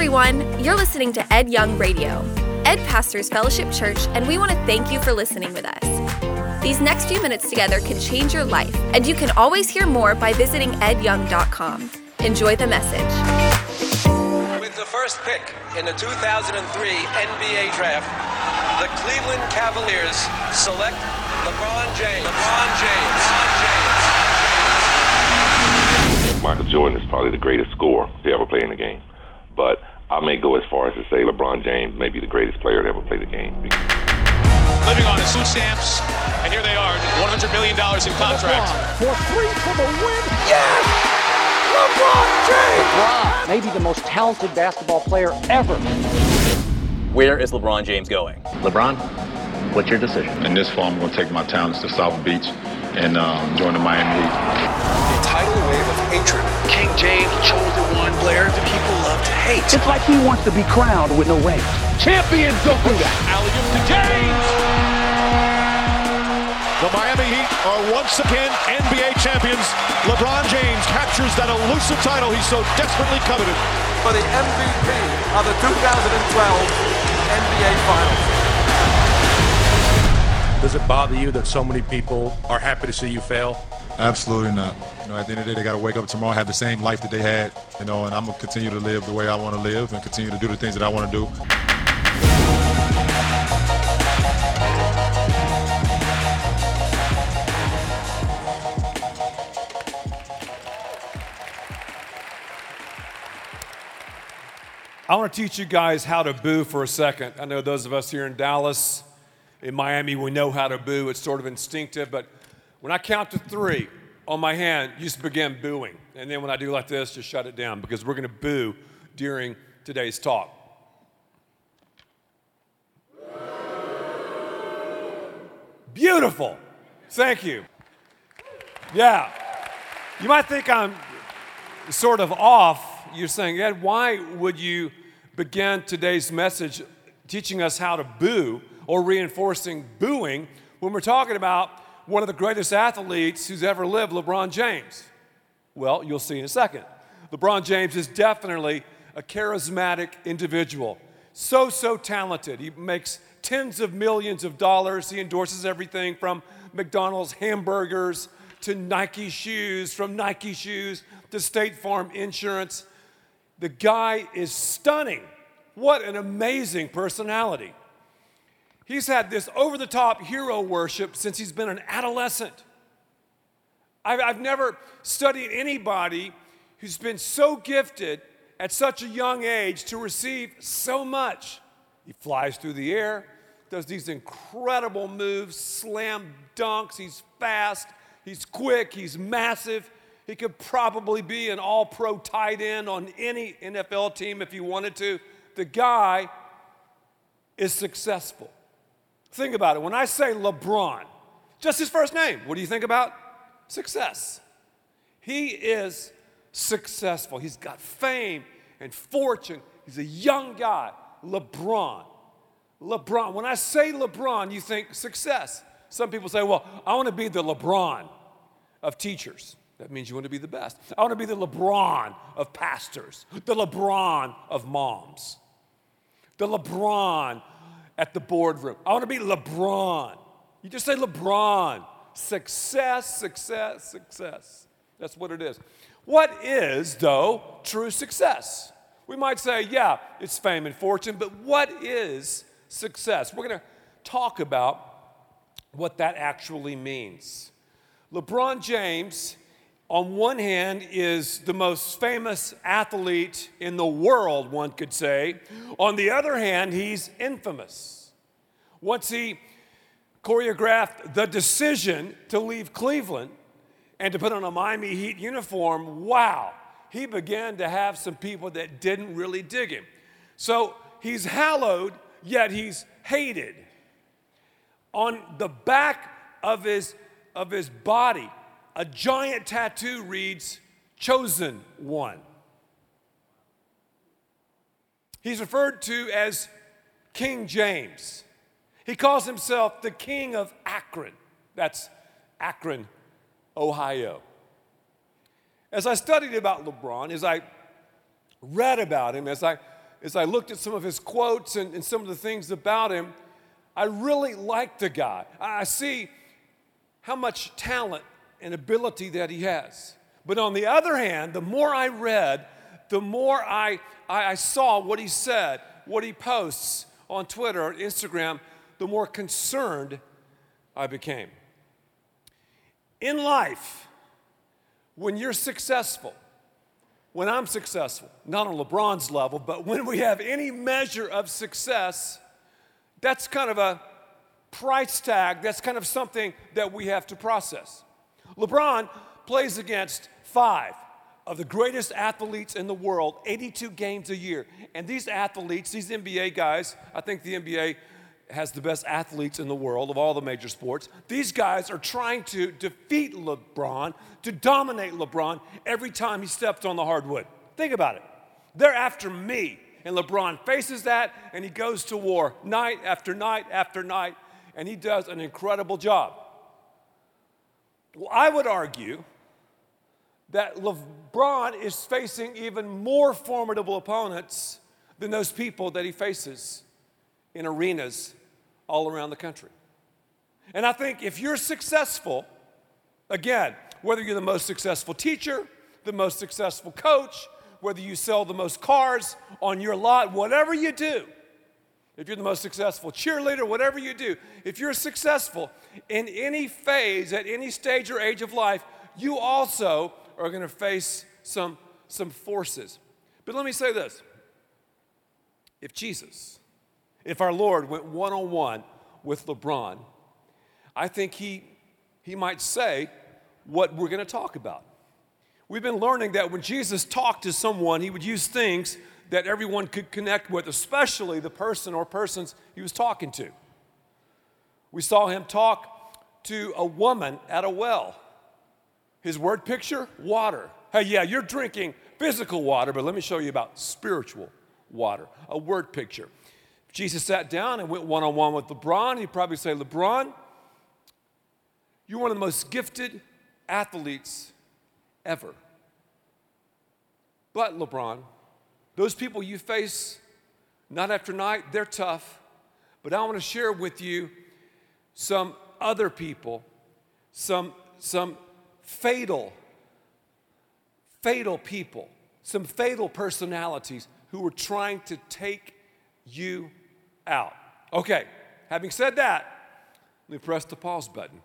everyone. You're listening to Ed Young Radio. Ed pastors Fellowship Church, and we want to thank you for listening with us. These next few minutes together can change your life, and you can always hear more by visiting edyoung.com. Enjoy the message. With the first pick in the 2003 NBA draft, the Cleveland Cavaliers select LeBron James. LeBron James. LeBron James. Michael Jordan is probably the greatest scorer to ever play in the game. But I may go as far as to say LeBron James may be the greatest player to ever play the game. Living on his food stamps, and here they are, $100 million in contract. For three for the win. Yes! LeBron James! LeBron, maybe the most talented basketball player ever. Where is LeBron James going? LeBron, what's your decision? In this fall, I'm going to take my talents to South Beach and um, join the Miami Heat. Hatred. King James chose the one player that people love to hate. It's like he wants to be crowned with no ring. Champions don't do that. Alley-oop to James! The Miami Heat are once again NBA champions. LeBron James captures that elusive title he so desperately coveted. For the MVP of the 2012 NBA Finals. Does it bother you that so many people are happy to see you fail? Absolutely not. You know, at the end of the day, they got to wake up tomorrow, have the same life that they had, you know, and I'm going to continue to live the way I want to live and continue to do the things that I want to do. I want to teach you guys how to boo for a second. I know those of us here in Dallas, in Miami, we know how to boo. It's sort of instinctive, but when I count to three on my hand, you just begin booing. And then when I do like this, just shut it down because we're going to boo during today's talk. Beautiful. Thank you. Yeah. You might think I'm sort of off. You're saying, Ed, why would you begin today's message teaching us how to boo or reinforcing booing when we're talking about one of the greatest athletes who's ever lived, LeBron James? Well, you'll see in a second. LeBron James is definitely a charismatic individual. So, so talented. He makes tens of millions of dollars. He endorses everything from McDonald's hamburgers to Nike shoes, from Nike shoes to State Farm insurance. The guy is stunning. What an amazing personality. He's had this over the top hero worship since he's been an adolescent. I've, I've never studied anybody who's been so gifted at such a young age to receive so much. He flies through the air, does these incredible moves, slam dunks, he's fast, he's quick, he's massive. He could probably be an all pro tight end on any NFL team if he wanted to. The guy is successful. Think about it. When I say LeBron, just his first name, what do you think about? Success. He is successful. He's got fame and fortune. He's a young guy. LeBron. LeBron. When I say LeBron, you think success. Some people say, well, I want to be the LeBron of teachers. That means you want to be the best. I want to be the LeBron of pastors, the LeBron of moms, the LeBron at the boardroom. I want to be LeBron. You just say LeBron. Success, success, success. That's what it is. What is, though, true success? We might say, yeah, it's fame and fortune, but what is success? We're going to talk about what that actually means. LeBron James, on one hand, is the most famous athlete in the world, one could say. On the other hand, he's infamous. Once he choreographed the decision to leave Cleveland and to put on a Miami Heat uniform, wow, he began to have some people that didn't really dig him. So he's hallowed, yet he's hated. On the back of his, of his body, a giant tattoo reads, Chosen One. He's referred to as King James. He calls himself the King of Akron. That's Akron, Ohio. As I studied about LeBron, as I read about him, as I as I looked at some of his quotes and, and some of the things about him, I really like the guy. I see how much talent and ability that he has. But on the other hand, the more I read, the more I, I, I saw what he said, what he posts on Twitter or Instagram, the more concerned I became. In life, when you're successful, when I'm successful, not on LeBron's level, but when we have any measure of success, that's kind of a price tag, that's kind of something that we have to process. LeBron plays against five of the greatest athletes in the world, 82 games a year. And these athletes, these NBA guys, I think the NBA has the best athletes in the world of all the major sports. These guys are trying to defeat LeBron, to dominate LeBron every time he steps on the hardwood. Think about it. They're after me. And LeBron faces that and he goes to war night after night after night, and he does an incredible job. Well, I would argue that LeBron is facing even more formidable opponents than those people that he faces in arenas all around the country. And I think if you're successful, again, whether you're the most successful teacher, the most successful coach, whether you sell the most cars on your lot, whatever you do, if you're the most successful cheerleader, whatever you do, if you're successful in any phase, at any stage or age of life, you also are going to face some, some forces. But let me say this if Jesus, if our Lord went one on one with LeBron, I think he, he might say what we're going to talk about. We've been learning that when Jesus talked to someone, he would use things that everyone could connect with, especially the person or persons he was talking to. We saw him talk to a woman at a well. His word picture water. Hey, yeah, you're drinking physical water, but let me show you about spiritual water, a word picture. Jesus sat down and went one on one with LeBron. He'd probably say, LeBron, you're one of the most gifted athletes ever. But, LeBron, those people you face night after night, they're tough. But I want to share with you some other people, some, some fatal, fatal people, some fatal personalities who were trying to take you out. Okay, having said that, let me press the pause button.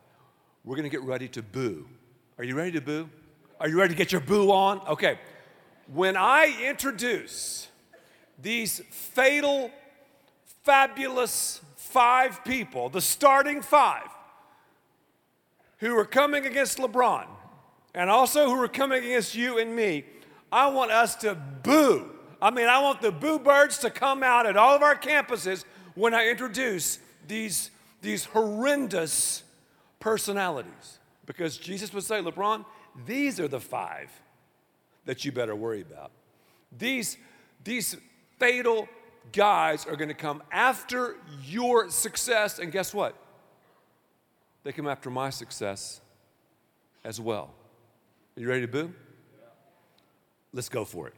We're going to get ready to boo. Are you ready to boo? Are you ready to get your boo on? Okay. When I introduce these fatal, fabulous five people, the starting five, who are coming against LeBron and also who are coming against you and me, I want us to boo. I mean, I want the boo birds to come out at all of our campuses when I introduce these, these horrendous personalities. Because Jesus would say, LeBron, these are the five that you better worry about. These, these fatal guys are going to come after your success, and guess what? They come after my success as well. Are you ready to boo? Let's go for it.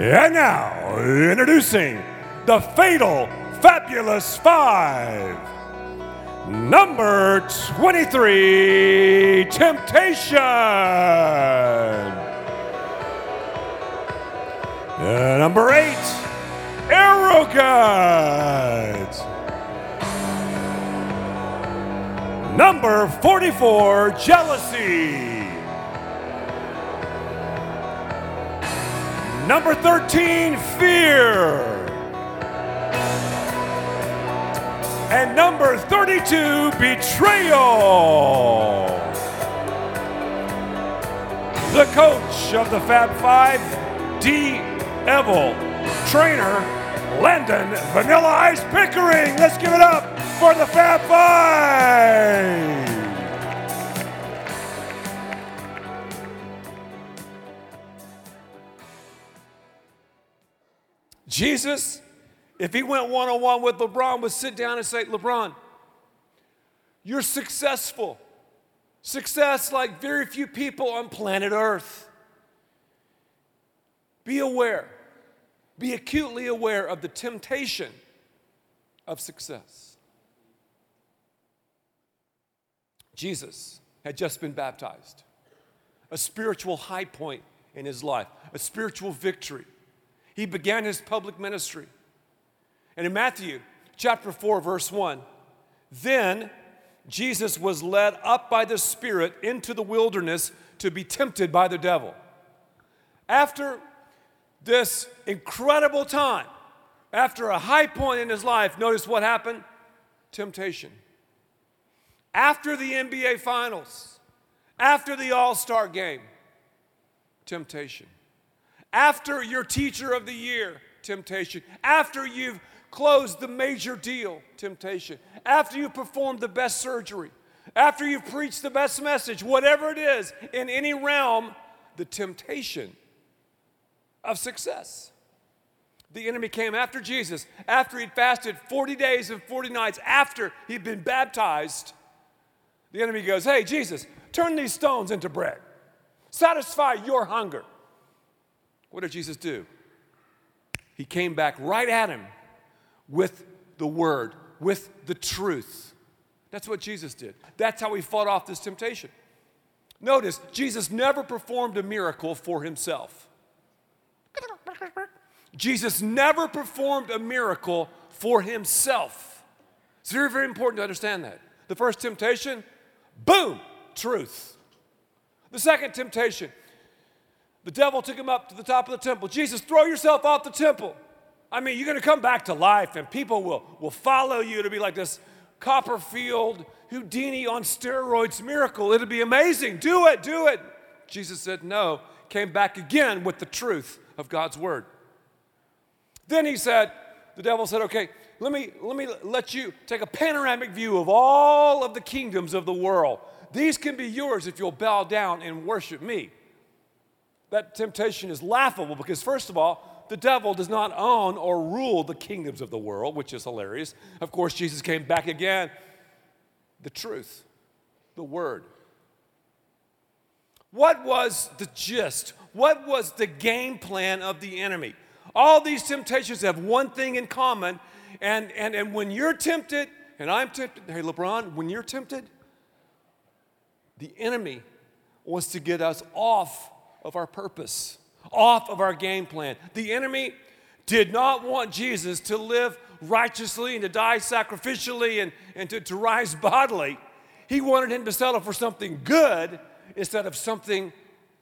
And now, introducing the fatal Fabulous Five. Number 23, Temptation. Number eight, Arrogant. Number 44, Jealousy. Number 13, Fear. And number 32, Betrayal. The coach of the Fab Five, D. Evil. Trainer, Landon Vanilla Ice Pickering. Let's give it up for the Fab Five. Jesus if he went one on one with LeBron, would sit down and say, LeBron, you're successful. Success like very few people on planet Earth. Be aware, be acutely aware of the temptation of success. Jesus had just been baptized, a spiritual high point in his life, a spiritual victory. He began his public ministry. And in Matthew chapter 4, verse 1, then Jesus was led up by the Spirit into the wilderness to be tempted by the devil. After this incredible time, after a high point in his life, notice what happened? Temptation. After the NBA Finals, after the All Star game, temptation. After your teacher of the year, temptation. After you've closed the major deal, temptation. After you've performed the best surgery, after you've preached the best message, whatever it is, in any realm, the temptation of success. The enemy came after Jesus after he'd fasted 40 days and 40 nights, after he'd been baptized. The enemy goes, Hey, Jesus, turn these stones into bread. Satisfy your hunger. What did Jesus do? He came back right at him with the word, with the truth. That's what Jesus did. That's how he fought off this temptation. Notice, Jesus never performed a miracle for himself. Jesus never performed a miracle for himself. It's very, very important to understand that. The first temptation, boom, truth. The second temptation, the devil took him up to the top of the temple. Jesus, throw yourself off the temple. I mean, you're going to come back to life and people will, will follow you to be like this Copperfield Houdini on steroids miracle. It'll be amazing. Do it, do it. Jesus said no, came back again with the truth of God's word. Then he said, the devil said, okay, let me, let me let you take a panoramic view of all of the kingdoms of the world. These can be yours if you'll bow down and worship me. That temptation is laughable because, first of all, the devil does not own or rule the kingdoms of the world, which is hilarious. Of course, Jesus came back again. The truth, the word. What was the gist? What was the game plan of the enemy? All these temptations have one thing in common, and, and, and when you're tempted, and I'm tempted, hey, LeBron, when you're tempted, the enemy wants to get us off of our purpose, off of our game plan. The enemy did not want Jesus to live righteously and to die sacrificially and, and to, to rise bodily. He wanted him to settle for something good instead of something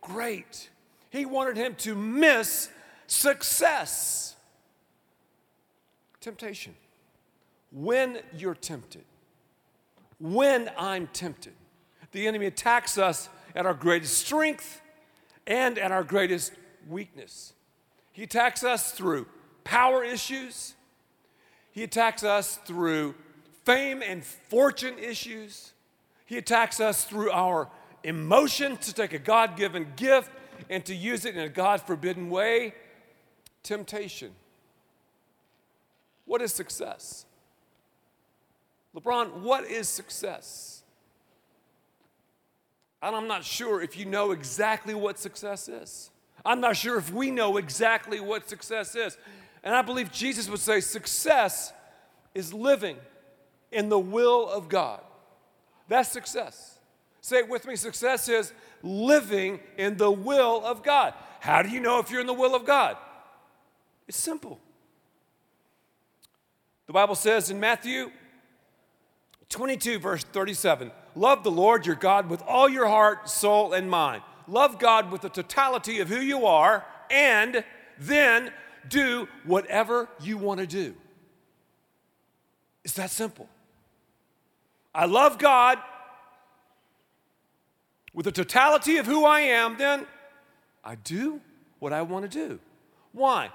great. He wanted him to miss success. Temptation. When you're tempted, when I'm tempted, the enemy attacks us at our greatest strength and at our greatest weakness. He attacks us through power issues, he attacks us through fame and fortune issues, he attacks us through our emotion to take a God given gift and to use it in a God forbidden way. Temptation. What is success? LeBron, what is success? And I'm not sure if you know exactly what success is. I'm not sure if we know exactly what success is. And I believe Jesus would say success is living in the will of God. That's success. Say it with me success is living in the will of God. How do you know if you're in the will of God? It's simple. The Bible says in Matthew 22, verse 37 Love the Lord your God with all your heart, soul, and mind. Love God with the totality of who you are, and then do whatever you want to do. It's that simple. I love God with the totality of who I am, then I do what I want to do. Why?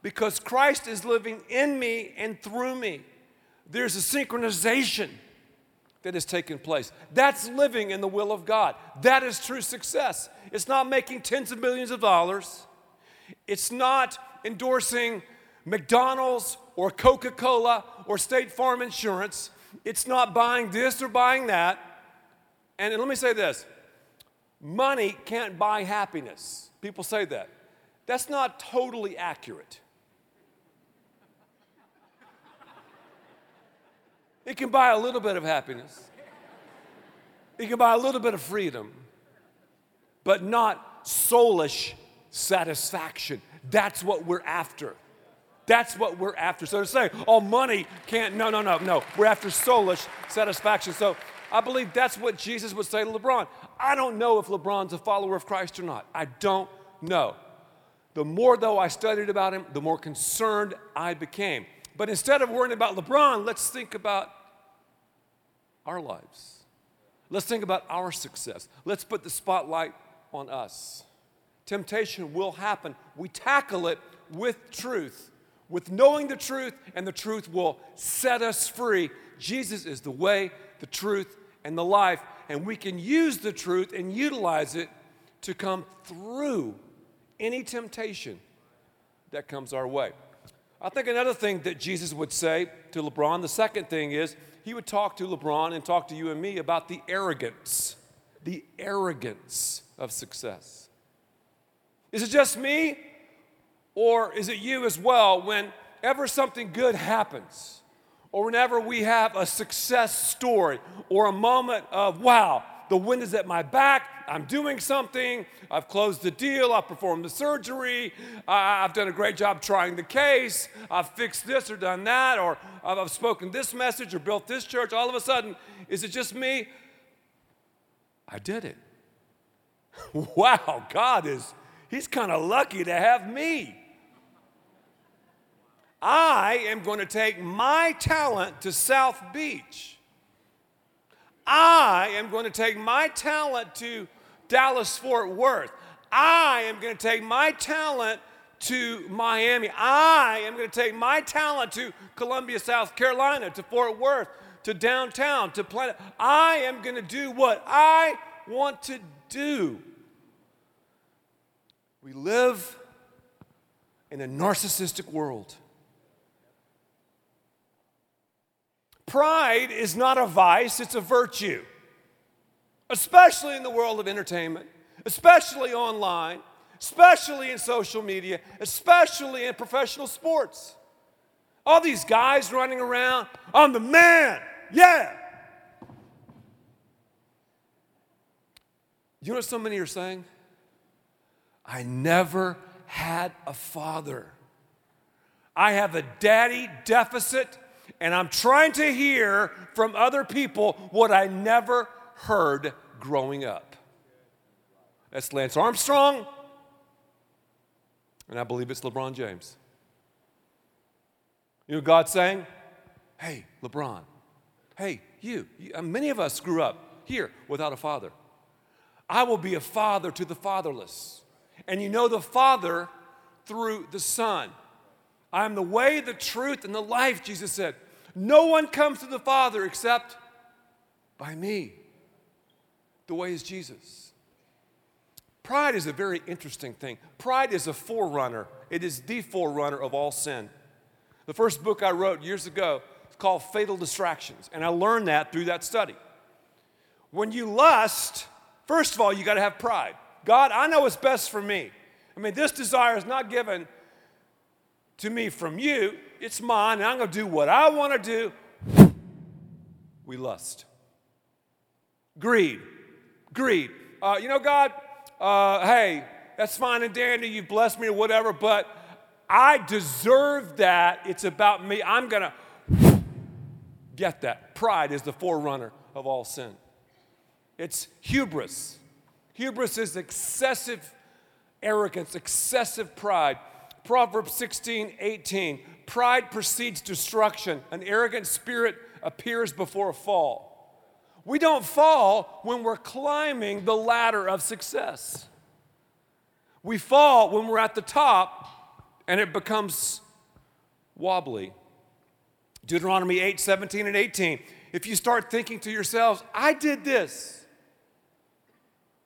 Because Christ is living in me and through me. There's a synchronization that has taken place. That's living in the will of God. That is true success. It's not making tens of millions of dollars, it's not endorsing McDonald's or Coca Cola or State Farm Insurance. It's not buying this or buying that. And let me say this money can't buy happiness. People say that. that's not totally accurate. It can buy a little bit of happiness. It can buy a little bit of freedom, but not soulish satisfaction. That's what we're after. That's what we're after. So to say, oh, money can't, no, no, no, no. We're after soulish satisfaction. So I believe that's what Jesus would say to LeBron. I don't know if LeBron's a follower of Christ or not. I don't know. The more, though, I studied about him, the more concerned I became. But instead of worrying about LeBron, let's think about our lives. Let's think about our success. Let's put the spotlight on us. Temptation will happen. We tackle it with truth with knowing the truth, and the truth will set us free. Jesus is the way, the truth, and the life, and we can use the truth and utilize it to come through any temptation that comes our way. I think another thing that Jesus would say to LeBron, the second thing is he would talk to LeBron and talk to you and me about the arrogance, the arrogance of success. Is it just me? Or is it you as well whenever something good happens, or whenever we have a success story, or a moment of, wow, the wind is at my back, I'm doing something, I've closed the deal, I've performed the surgery, I've done a great job trying the case, I've fixed this or done that, or I've spoken this message or built this church, all of a sudden, is it just me? I did it. wow, God is, He's kind of lucky to have me. I am going to take my talent to South Beach. I am going to take my talent to Dallas Fort Worth. I am going to take my talent to Miami. I am going to take my talent to Columbia, South Carolina, to Fort Worth, to downtown, to Plano. I am going to do what I want to do. We live in a narcissistic world. Pride is not a vice, it's a virtue, especially in the world of entertainment, especially online, especially in social media, especially in professional sports. All these guys running around, I'm the man, yeah. You know what so many are saying? I never had a father. I have a daddy deficit and I'm trying to hear from other people what I never heard growing up. That's Lance Armstrong, and I believe it's LeBron James. You know God's saying? Hey, LeBron, hey, you, you uh, many of us grew up here without a father. I will be a father to the fatherless. And you know the Father through the Son. I am the way, the truth, and the life, Jesus said. No one comes to the Father except by me. The way is Jesus. Pride is a very interesting thing. Pride is a forerunner, it is the forerunner of all sin. The first book I wrote years ago is called Fatal Distractions, and I learned that through that study. When you lust, first of all, you got to have pride. God, I know what's best for me. I mean, this desire is not given to me from you, it's mine, and I'm going to do what I want to do. We lust. Greed. Greed. Uh, you know, God, uh, hey, that's fine and dandy. You've blessed me or whatever, but I deserve that. It's about me. I'm going to get that. Pride is the forerunner of all sin. It's hubris. Hubris is excessive arrogance, excessive pride. Proverbs 16, 18. Pride precedes destruction. An arrogant spirit appears before a fall. We don't fall when we're climbing the ladder of success. We fall when we're at the top and it becomes wobbly. Deuteronomy 8, 17, and 18. If you start thinking to yourselves, I did this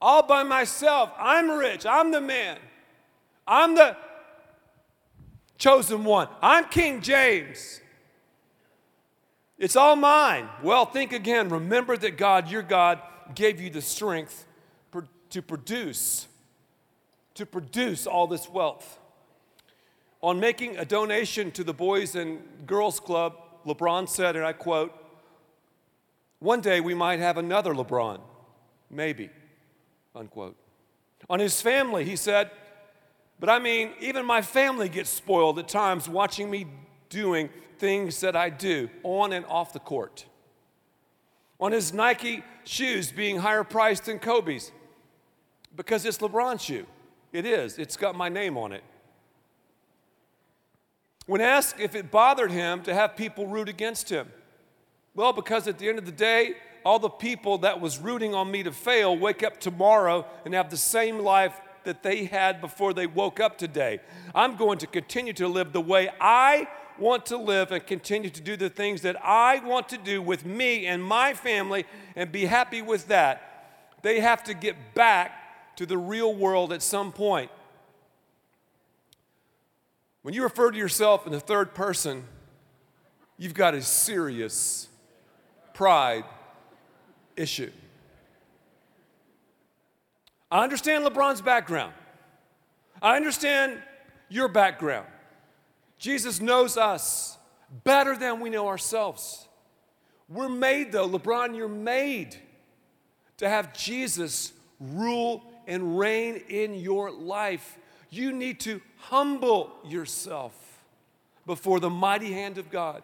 all by myself, I'm rich, I'm the man, I'm the chosen one. I'm King James. It's all mine. Well, think again. Remember that God, your God, gave you the strength to produce to produce all this wealth. On making a donation to the Boys and Girls Club, LeBron said, and I quote, One day we might have another LeBron, maybe, unquote. On his family, he said, But I mean, even my family gets spoiled at times watching me doing things that I do on and off the court. On his Nike shoes being higher priced than Kobe's because it's LeBron shoe. It is, it's got my name on it. When asked if it bothered him to have people root against him, well, because at the end of the day, all the people that was rooting on me to fail wake up tomorrow and have the same life that they had before they woke up today. I'm going to continue to live the way I want to live and continue to do the things that I want to do with me and my family and be happy with that. They have to get back to the real world at some point. When you refer to yourself in the third person, you've got a serious pride issue. I understand LeBron's background. I understand your background. Jesus knows us better than we know ourselves. We're made, though, LeBron, you're made to have Jesus rule and reign in your life. You need to humble yourself before the mighty hand of God.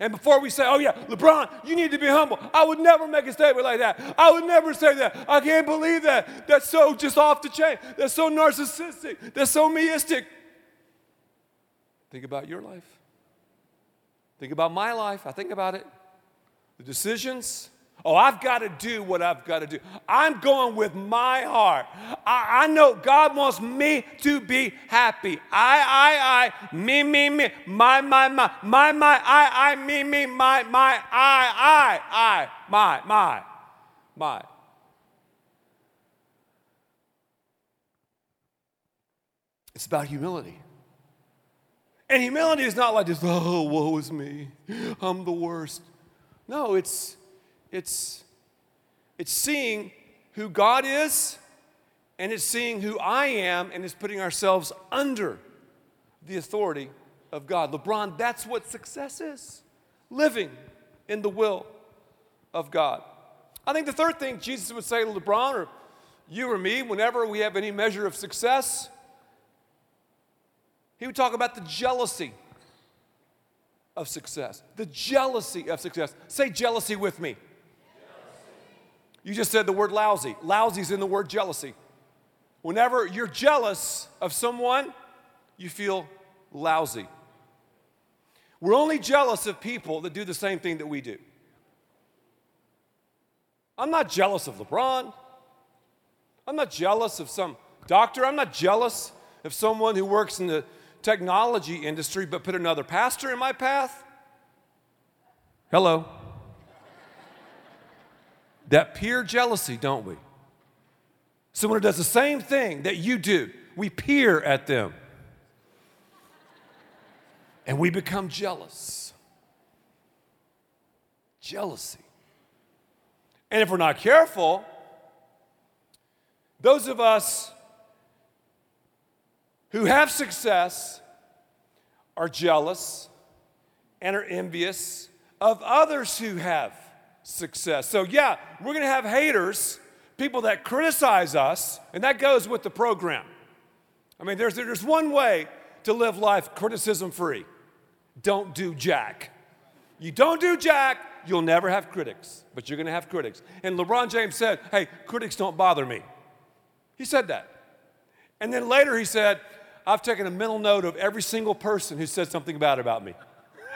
And before we say, oh yeah, LeBron, you need to be humble, I would never make a statement like that. I would never say that. I can't believe that. That's so just off the chain. That's so narcissistic. That's so meistic. Think about your life. Think about my life. I think about it. The decisions, Oh, I've got to do what I've got to do. I'm going with my heart. I, I, know God wants me to be happy. I, I, I, me, me, me, my, my, my, my, my, I, I, me, me, my, my, I, I, I, my, my, my. It's about humility. And humility is not like this, oh, woe is me. I'm the worst. No, it's it's, it's seeing who God is and it's seeing who I am and it's putting ourselves under the authority of God. LeBron, that's what success is living in the will of God. I think the third thing Jesus would say to LeBron or you or me, whenever we have any measure of success, he would talk about the jealousy of success. The jealousy of success. Say jealousy with me. You just said the word lousy. Lousy's in the word jealousy. Whenever you're jealous of someone, you feel lousy. We're only jealous of people that do the same thing that we do. I'm not jealous of LeBron. I'm not jealous of some doctor. I'm not jealous of someone who works in the technology industry but put another pastor in my path. Hello that peer jealousy, don't we? Someone who does the same thing that you do, we peer at them. And we become jealous. Jealousy. And if we're not careful, those of us who have success are jealous and are envious of others who have success. So, yeah, we're going to have haters, people that criticize us, and that goes with the program. I mean, there's, there's one way to live life criticism free don't do jack. You don't do jack, you'll never have critics, but you're going to have critics. And LeBron James said, Hey, critics don't bother me. He said that. And then later he said, I've taken a mental note of every single person who said something bad about me.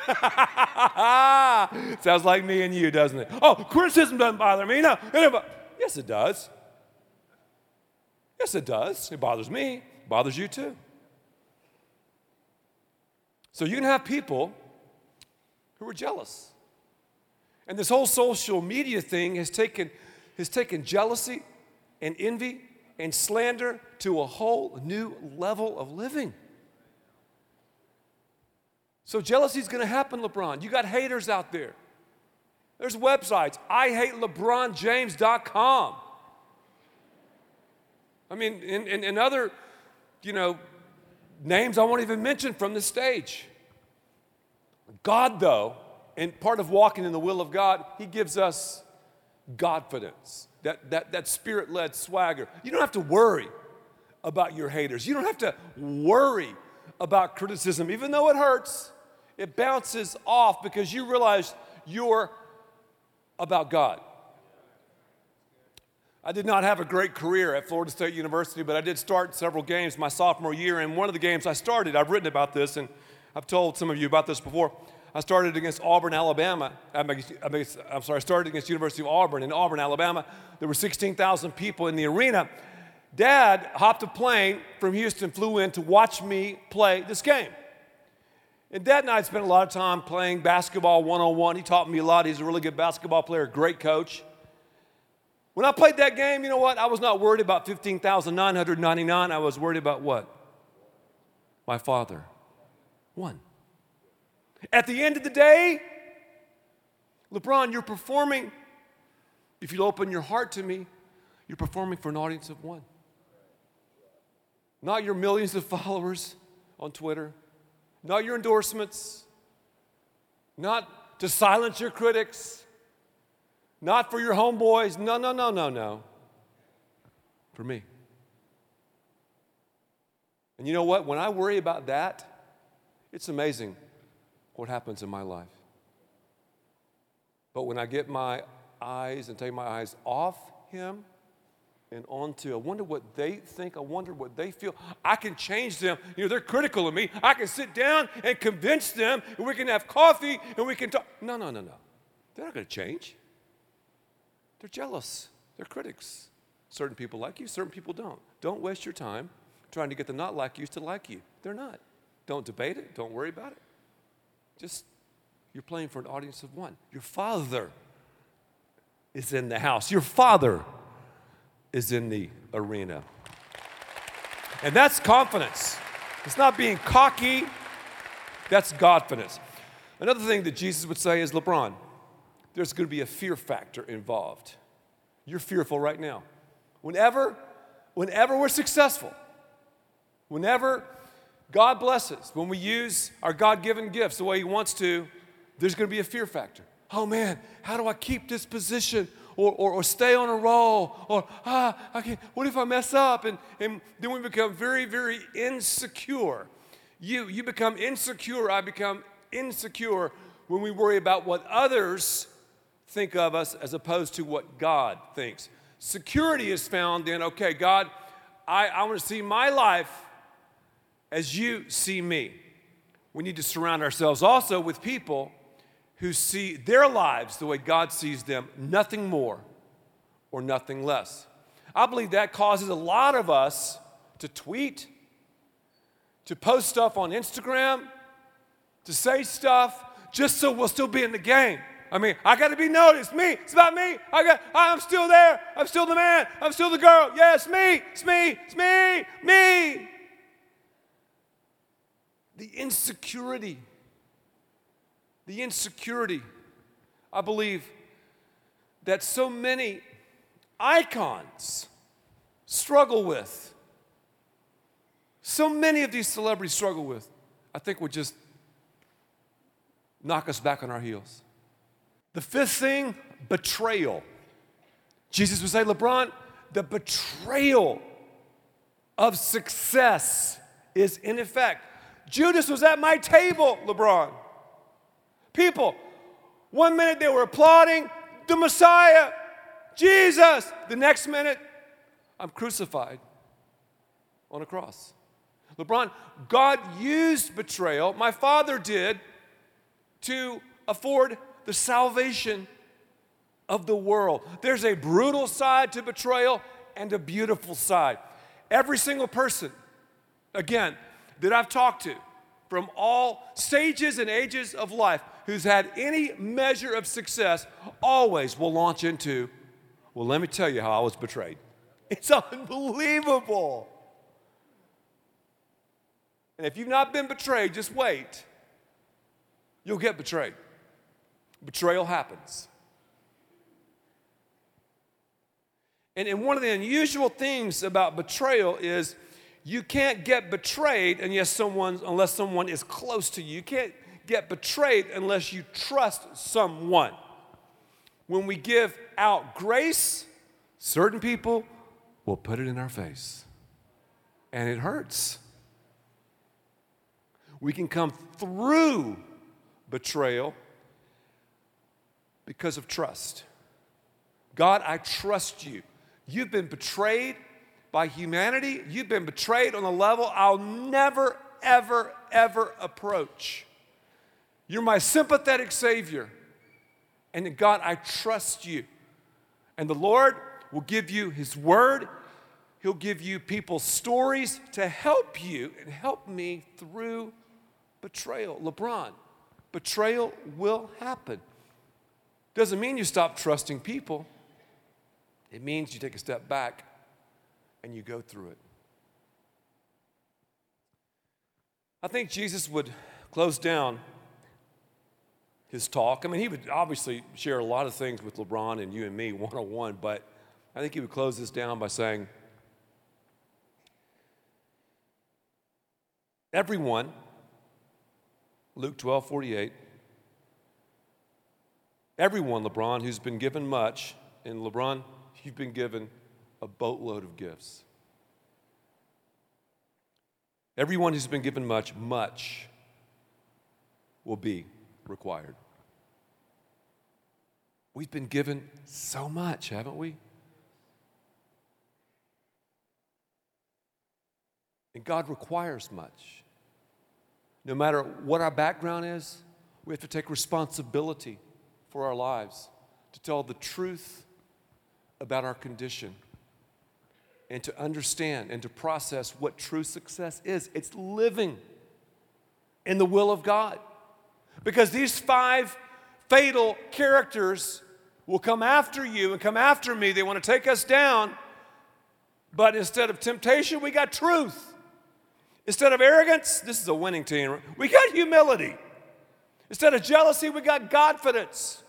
Sounds like me and you, doesn't it? Oh, criticism doesn't bother me. No, yes, it does. Yes, it does. It bothers me. It bothers you too. So you can have people who are jealous. And this whole social media thing has taken, has taken jealousy and envy and slander to a whole new level of living. So jealousy is going to happen, LeBron. You got haters out there. There's websites. I hate LeBronJames.com. I mean, and, and, and other you know, names I won't even mention from the stage. God, though, and part of walking in the will of God, He gives us Godfidence, that, that, that spirit led swagger. You don't have to worry about your haters. You don't have to worry about criticism, even though it hurts, it bounces off because you realize you're about God. I did not have a great career at Florida State University, but I did start several games my sophomore year. And one of the games I started, I've written about this, and I've told some of you about this before. I started against Auburn, Alabama. I'm sorry, I started against University of Auburn in Auburn, Alabama. There were 16,000 people in the arena. Dad hopped a plane from Houston, flew in to watch me play this game. And Dad and I spent a lot of time playing basketball one on one. He taught me a lot. He's a really good basketball player, great coach. When I played that game, you know what? I was not worried about 15,999. I was worried about what? My father. One. At the end of the day, LeBron, you're performing. If you open your heart to me, you're performing for an audience of one. Not your millions of followers on Twitter, not your endorsements, not to silence your critics, not for your homeboys. No, no, no, no, no. For me. And you know what? When I worry about that, it's amazing what happens in my life. But when I get my eyes and take my eyes off Him and onto, I wonder what they think, I wonder what they feel. I can change them. You know, they're critical of me. I can sit down and convince them, and we can have coffee and we can talk. No, no, no, no. They're not going to change. They're jealous. They're critics. Certain people like you, certain people don't. Don't waste your time trying to get the not like you to like you. They're not. Don't debate it. Don't worry about it. Just, you're playing for an audience of one. Your father is in the house. Your father is in the arena. And that's confidence. It's not being cocky, that's confidence. Another thing that Jesus would say is LeBron, there's going to be a fear factor involved. You're fearful right now. Whenever, whenever we're successful, whenever God blesses, when we use our God given gifts the way He wants to, there's going to be a fear factor. Oh man, how do I keep this position? Or, or, or stay on a roll, or ah, I can't, what if I mess up? And, and then we become very, very insecure. You, you become insecure, I become insecure when we worry about what others think of us as opposed to what God thinks. Security is found in, okay, God, I, I want to see my life as you see me. We need to surround ourselves also with people who see their lives the way God sees them, nothing more or nothing less. I believe that causes a lot of us to tweet, to post stuff on Instagram, to say stuff just so we'll still be in the game. I mean, I got to be noticed. Me. It's about me. I got. I'm still there. I'm still the man. I'm still the girl. Yeah, it's me. It's me. It's me. Me. The insecurity. The insecurity. I believe that so many icons struggle with. So many of these celebrities struggle with. I think would just knock us back on our heels. The fifth thing, betrayal. Jesus would say, LeBron, the betrayal of success is in effect. Judas was at my table, LeBron. People, one minute they were applauding the Messiah, Jesus. The next minute, I'm crucified on a cross. LeBron, God used betrayal, my father did, to afford the salvation of the world. There's a brutal side to betrayal and a beautiful side. Every single person, again, that I've talked to from all stages and ages of life who's had any measure of success always will launch into, well, let me tell you how I was betrayed. It's unbelievable. And if you've not been betrayed, just wait. You'll get betrayed. Betrayal happens. And, and one of the unusual things about betrayal is You can't get betrayed unless someone, unless someone is close to you. You can't get betrayed unless you trust someone. When we give out grace, certain people will put it in our face, and it hurts. We can come through betrayal because of trust. God, I trust you. You've been betrayed by humanity. You've been betrayed on a level I'll never, ever, ever approach. You're my sympathetic Savior. And God, I trust you. And the Lord will give you His word. He'll give you people's stories to help you and help me through betrayal. LeBron, betrayal will happen. Doesn't mean you stop trusting people, it means you take a step back and you go through it. I think Jesus would close down his talk. I mean, he would obviously share a lot of things with LeBron and you and me one on one, but I think he would close this down by saying, Everyone, Luke 12 48, everyone, LeBron, who's been given much, and LeBron, you've been given a boatload of gifts. Everyone who's been given much, much will be required. We've been given so much, haven't we? And God requires much. No matter what our background is, we have to take responsibility for our lives to tell the truth about our condition and to understand and to process what true success is. It's living in the will of God. Because these five fatal characters will come after you and come after me. They want to take us down. But instead of temptation, we got truth. Instead of arrogance, this is a winning team. We got humility. Instead of jealousy, we got confidence.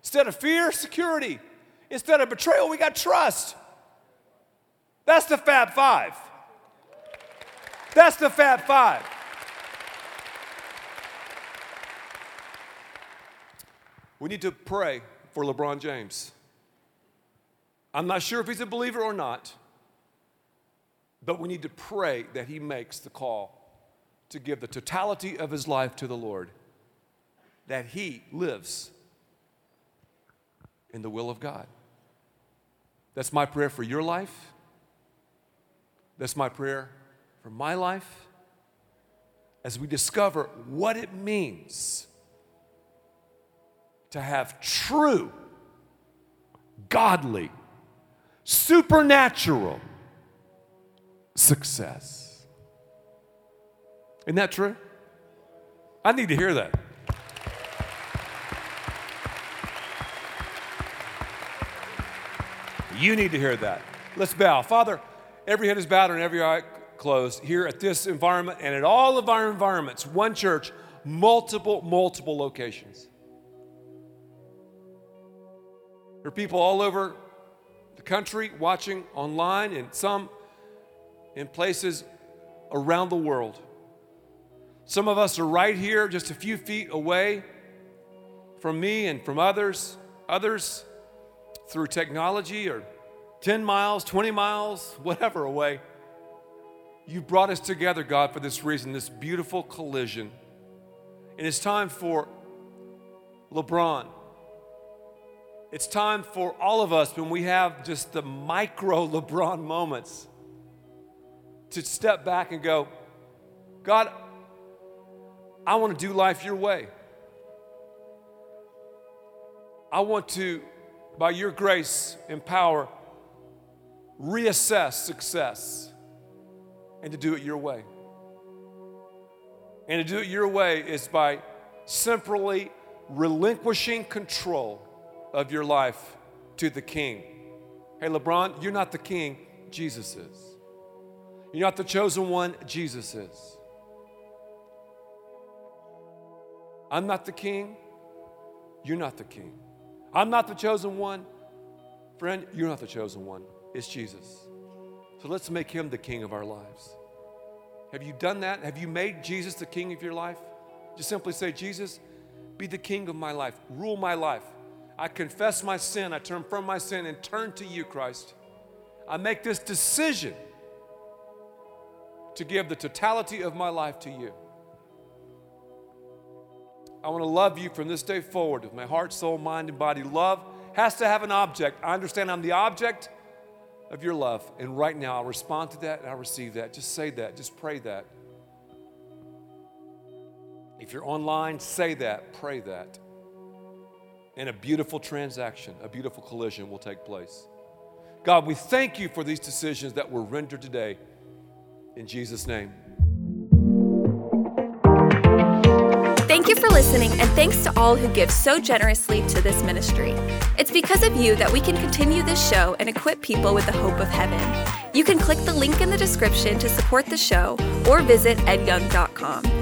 Instead of fear, security. Instead of betrayal, we got trust. That's the Fab Five. That's the Fab Five. We need to pray for LeBron James. I'm not sure if he's a believer or not, but we need to pray that he makes the call to give the totality of his life to the Lord, that he lives in the will of God. That's my prayer for your life. That's my prayer for my life as we discover what it means to have true, godly, supernatural success. Isn't that true? I need to hear that. You need to hear that. Let's bow. Father, every head is bowed and every eye closed here at this environment and at all of our environments, one church, multiple, multiple locations. There are people all over the country watching online and some in places around the world. Some of us are right here, just a few feet away from me and from others. Others through technology or 10 miles, 20 miles, whatever away. You brought us together, God, for this reason, this beautiful collision. And it's time for LeBron it's time for all of us when we have just the micro LeBron moments to step back and go, God, I want to do life your way. I want to, by your grace and power, reassess success and to do it your way. And to do it your way is by simply relinquishing control of your life to the king. Hey, LeBron, you're not the king, Jesus is. You're not the chosen one, Jesus is. I'm not the king, you're not the king. I'm not the chosen one, friend, you're not the chosen one. It's Jesus. So let's make him the king of our lives. Have you done that? Have you made Jesus the king of your life? Just simply say, Jesus, be the king of my life, rule my life. I confess my sin, I turn from my sin and turn to you, Christ. I make this decision to give the totality of my life to you. I want to love you from this day forward with my heart, soul, mind, and body. Love has to have an object. I understand I'm the object of your love. And right now, I'll respond to that and I'll receive that. Just say that. Just pray that. If you're online, say that, pray that. And a beautiful transaction, a beautiful collision will take place. God, we thank you for these decisions that were rendered today. In Jesus' name. Thank you for listening, and thanks to all who give so generously to this ministry. It's because of you that we can continue this show and equip people with the hope of heaven. You can click the link in the description to support the show or visit edyoung.com.